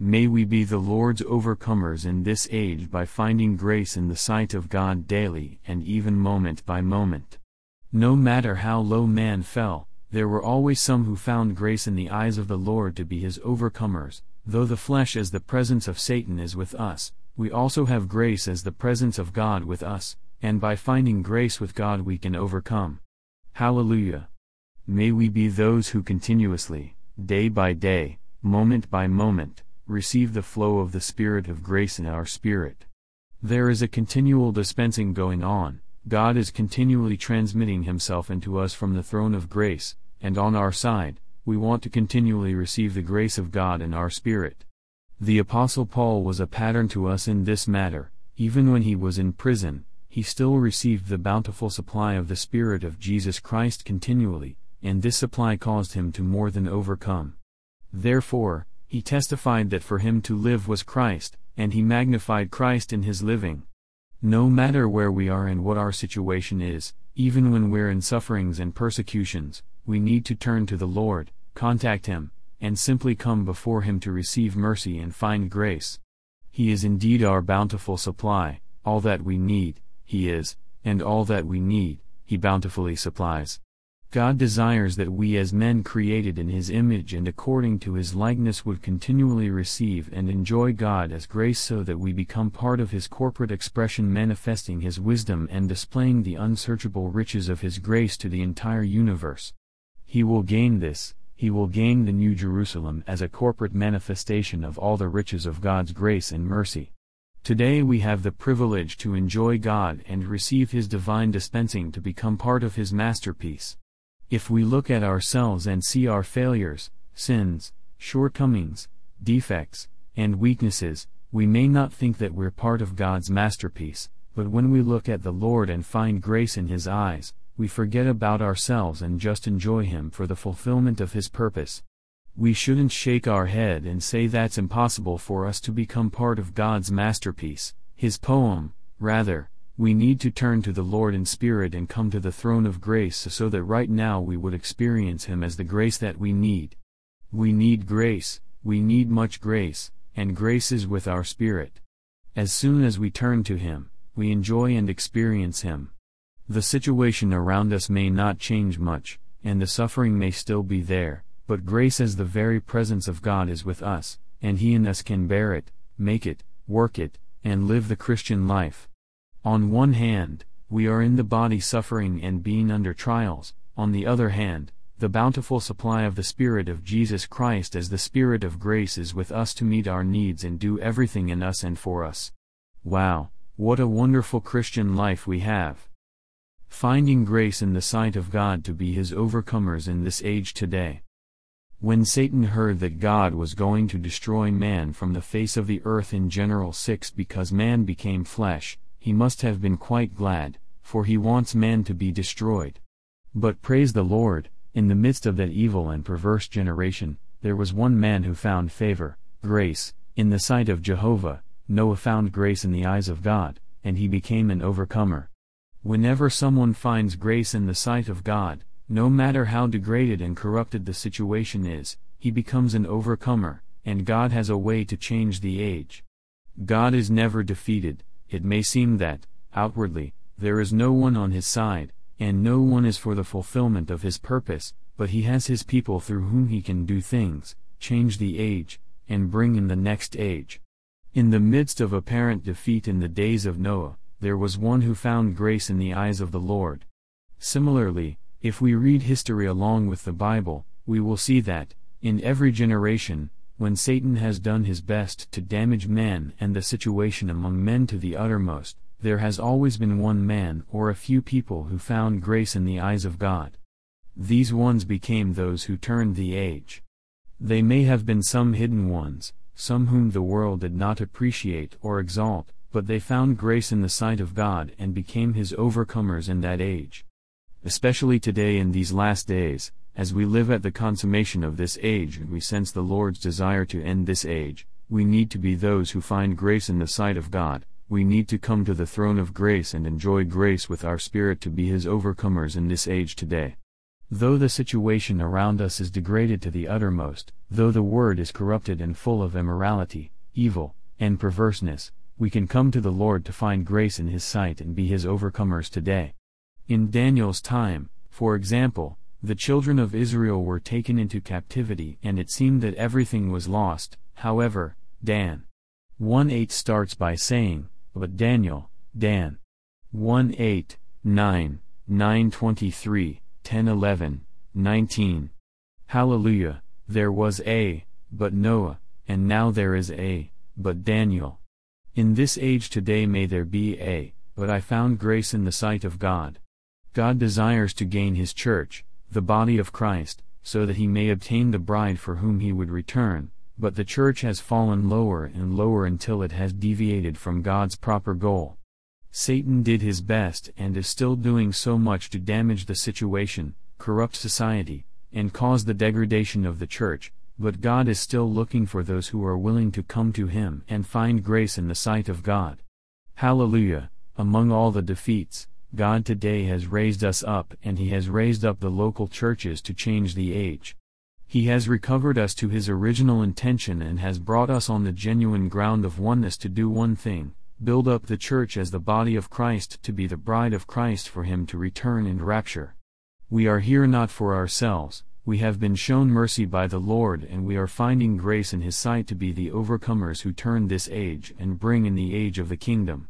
May we be the Lord's overcomers in this age by finding grace in the sight of God daily and even moment by moment. No matter how low man fell, there were always some who found grace in the eyes of the Lord to be his overcomers, though the flesh as the presence of Satan is with us, we also have grace as the presence of God with us, and by finding grace with God we can overcome. Hallelujah! May we be those who continuously, day by day, moment by moment, receive the flow of the Spirit of grace in our spirit. There is a continual dispensing going on, God is continually transmitting Himself into us from the throne of grace, and on our side, we want to continually receive the grace of God in our spirit. The Apostle Paul was a pattern to us in this matter, even when he was in prison, he still received the bountiful supply of the Spirit of Jesus Christ continually, and this supply caused him to more than overcome. Therefore, he testified that for him to live was Christ, and he magnified Christ in his living. No matter where we are and what our situation is, even when we're in sufferings and persecutions, we need to turn to the Lord, contact Him, and simply come before Him to receive mercy and find grace. He is indeed our bountiful supply, all that we need, He is, and all that we need, He bountifully supplies. God desires that we as men created in His image and according to His likeness would continually receive and enjoy God as grace so that we become part of His corporate expression manifesting His wisdom and displaying the unsearchable riches of His grace to the entire universe. He will gain this, He will gain the New Jerusalem as a corporate manifestation of all the riches of God's grace and mercy. Today we have the privilege to enjoy God and receive His divine dispensing to become part of His masterpiece. If we look at ourselves and see our failures, sins, shortcomings, defects, and weaknesses, we may not think that we're part of God's masterpiece, but when we look at the Lord and find grace in His eyes, we forget about ourselves and just enjoy Him for the fulfillment of His purpose. We shouldn't shake our head and say that's impossible for us to become part of God's masterpiece, His poem, rather, we need to turn to the Lord in spirit and come to the throne of grace so that right now we would experience Him as the grace that we need. We need grace, we need much grace, and grace is with our spirit. As soon as we turn to Him, we enjoy and experience Him. The situation around us may not change much, and the suffering may still be there, but grace as the very presence of God is with us, and He in us can bear it, make it, work it, and live the Christian life. On one hand, we are in the body suffering and being under trials, on the other hand, the bountiful supply of the Spirit of Jesus Christ as the Spirit of grace is with us to meet our needs and do everything in us and for us. Wow, what a wonderful Christian life we have! Finding grace in the sight of God to be his overcomers in this age today. When Satan heard that God was going to destroy man from the face of the earth in Genesis 6 because man became flesh, he must have been quite glad, for he wants man to be destroyed. But praise the Lord, in the midst of that evil and perverse generation, there was one man who found favor, grace, in the sight of Jehovah, Noah found grace in the eyes of God, and he became an overcomer. Whenever someone finds grace in the sight of God, no matter how degraded and corrupted the situation is, he becomes an overcomer, and God has a way to change the age. God is never defeated, it may seem that, outwardly, there is no one on his side, and no one is for the fulfillment of his purpose, but he has his people through whom he can do things, change the age, and bring in the next age. In the midst of apparent defeat in the days of Noah, there was one who found grace in the eyes of the Lord. Similarly, if we read history along with the Bible, we will see that, in every generation, when Satan has done his best to damage man and the situation among men to the uttermost, there has always been one man or a few people who found grace in the eyes of God. These ones became those who turned the age. They may have been some hidden ones, some whom the world did not appreciate or exalt, but they found grace in the sight of God and became his overcomers in that age. Especially today in these last days, as we live at the consummation of this age and we sense the Lord's desire to end this age, we need to be those who find grace in the sight of God, we need to come to the throne of grace and enjoy grace with our spirit to be His overcomers in this age today. Though the situation around us is degraded to the uttermost, though the word is corrupted and full of immorality, evil, and perverseness, we can come to the Lord to find grace in His sight and be His overcomers today. In Daniel's time, for example, the children of Israel were taken into captivity and it seemed that everything was lost, however, Dan 1 8 starts by saying, But Daniel, Dan 1 8, 9, 9 23, 10 11, 19. Hallelujah, there was a, but Noah, and now there is a, but Daniel. In this age today may there be a, but I found grace in the sight of God. God desires to gain his church, the body of Christ, so that he may obtain the bride for whom he would return, but the church has fallen lower and lower until it has deviated from God's proper goal. Satan did his best and is still doing so much to damage the situation, corrupt society, and cause the degradation of the church, but God is still looking for those who are willing to come to Him and find grace in the sight of God. Hallelujah! Among all the defeats, God today has raised us up and He has raised up the local churches to change the age. He has recovered us to His original intention and has brought us on the genuine ground of oneness to do one thing build up the church as the body of Christ to be the bride of Christ for Him to return in rapture. We are here not for ourselves, we have been shown mercy by the Lord and we are finding grace in His sight to be the overcomers who turn this age and bring in the age of the kingdom.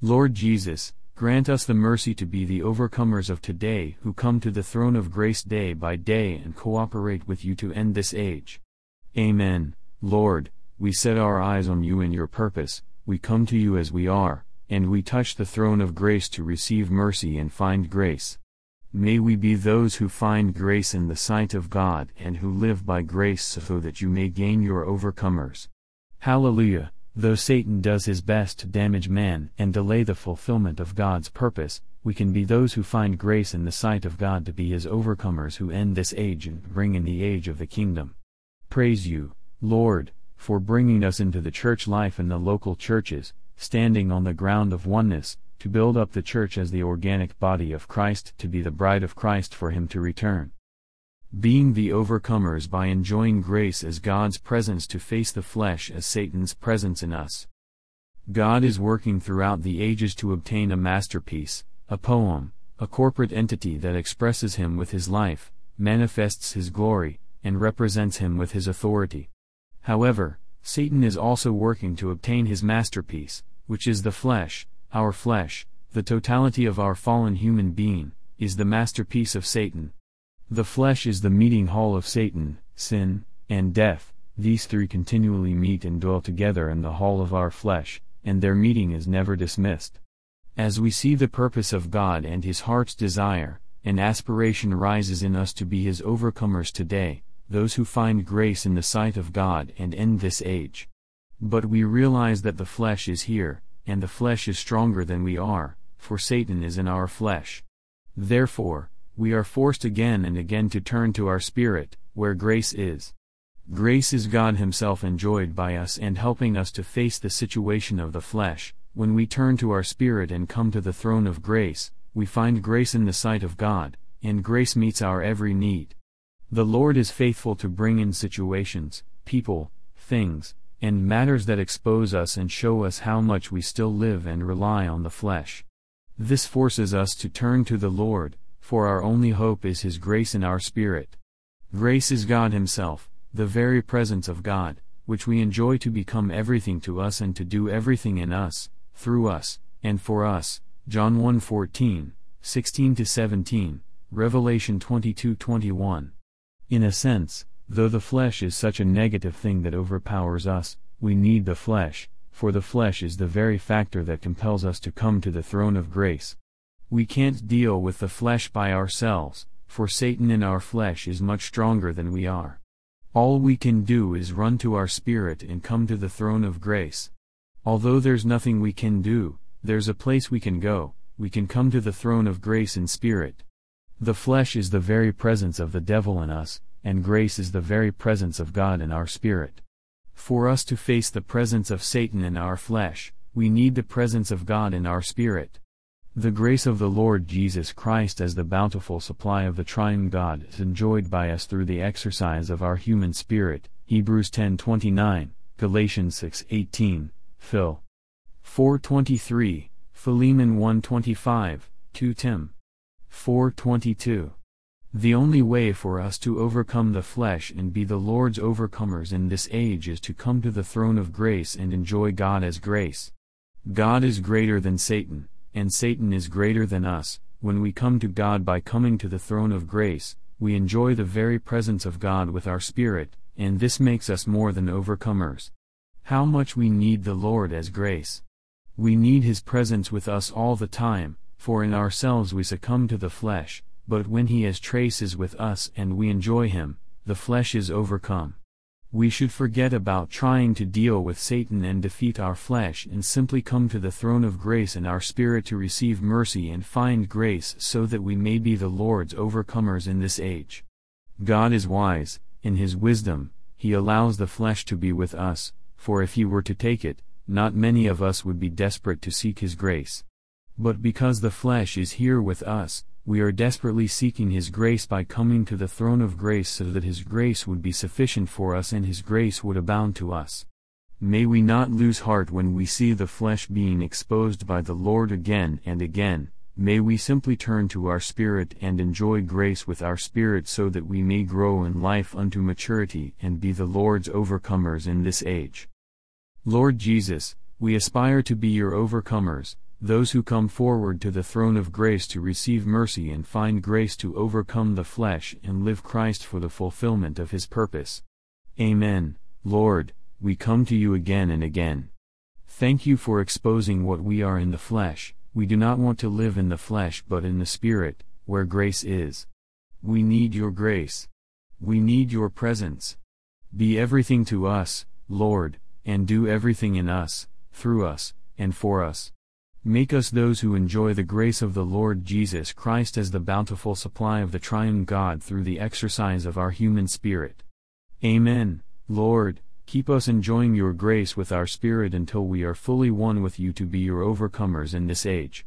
Lord Jesus, grant us the mercy to be the overcomers of today who come to the throne of grace day by day and cooperate with you to end this age. Amen, Lord, we set our eyes on you and your purpose, we come to you as we are, and we touch the throne of grace to receive mercy and find grace. May we be those who find grace in the sight of God and who live by grace so that you may gain your overcomers. Hallelujah! Though Satan does his best to damage man and delay the fulfillment of God's purpose, we can be those who find grace in the sight of God to be his overcomers who end this age and bring in the age of the kingdom. Praise you, Lord, for bringing us into the church life in the local churches, standing on the ground of oneness, to build up the church as the organic body of Christ to be the bride of Christ for him to return. Being the overcomers by enjoying grace as God's presence to face the flesh as Satan's presence in us. God is working throughout the ages to obtain a masterpiece, a poem, a corporate entity that expresses Him with His life, manifests His glory, and represents Him with His authority. However, Satan is also working to obtain his masterpiece, which is the flesh, our flesh, the totality of our fallen human being, is the masterpiece of Satan. The flesh is the meeting hall of Satan, sin, and death, these three continually meet and dwell together in the hall of our flesh, and their meeting is never dismissed. As we see the purpose of God and His heart's desire, an aspiration rises in us to be His overcomers today, those who find grace in the sight of God and end this age. But we realize that the flesh is here, and the flesh is stronger than we are, for Satan is in our flesh. Therefore, we are forced again and again to turn to our spirit, where grace is. Grace is God Himself enjoyed by us and helping us to face the situation of the flesh. When we turn to our spirit and come to the throne of grace, we find grace in the sight of God, and grace meets our every need. The Lord is faithful to bring in situations, people, things, and matters that expose us and show us how much we still live and rely on the flesh. This forces us to turn to the Lord, for our only hope is His grace in our spirit. Grace is God Himself, the very presence of God, which we enjoy to become everything to us and to do everything in us, through us, and for us. John 1 14, 16 17, Revelation 22 21. In a sense, Though the flesh is such a negative thing that overpowers us, we need the flesh, for the flesh is the very factor that compels us to come to the throne of grace. We can't deal with the flesh by ourselves, for Satan in our flesh is much stronger than we are. All we can do is run to our spirit and come to the throne of grace. Although there's nothing we can do, there's a place we can go, we can come to the throne of grace in spirit. The flesh is the very presence of the devil in us, and grace is the very presence of God in our spirit. For us to face the presence of Satan in our flesh, we need the presence of God in our spirit. The grace of the Lord Jesus Christ as the bountiful supply of the triune God is enjoyed by us through the exercise of our human spirit, Hebrews 10:29, Galatians 6:18, Phil 4:23, Philemon 1:25, 2 Tim 4:22. The only way for us to overcome the flesh and be the Lord's overcomers in this age is to come to the throne of grace and enjoy God as grace. God is greater than Satan, and Satan is greater than us. When we come to God by coming to the throne of grace, we enjoy the very presence of God with our spirit, and this makes us more than overcomers. How much we need the Lord as grace. We need His presence with us all the time, for in ourselves we succumb to the flesh, but when He has traces with us and we enjoy Him, the flesh is overcome. We should forget about trying to deal with Satan and defeat our flesh and simply come to the throne of grace in our spirit to receive mercy and find grace so that we may be the Lord's overcomers in this age. God is wise, in His wisdom, He allows the flesh to be with us, for if He were to take it, not many of us would be desperate to seek His grace. But because the flesh is here with us, we are desperately seeking His grace by coming to the throne of grace so that His grace would be sufficient for us and His grace would abound to us. May we not lose heart when we see the flesh being exposed by the Lord again and again, may we simply turn to our spirit and enjoy grace with our spirit so that we may grow in life unto maturity and be the Lord's overcomers in this age. Lord Jesus, we aspire to be your overcomers, those who come forward to the throne of grace to receive mercy and find grace to overcome the flesh and live Christ for the fulfillment of his purpose. Amen, Lord, we come to you again and again. Thank you for exposing what we are in the flesh, we do not want to live in the flesh but in the Spirit, where grace is. We need your grace. We need your presence. Be everything to us, Lord, and do everything in us, through us, and for us. Make us those who enjoy the grace of the Lord Jesus Christ as the bountiful supply of the triune God through the exercise of our human spirit. Amen, Lord, keep us enjoying your grace with our spirit until we are fully one with you to be your overcomers in this age.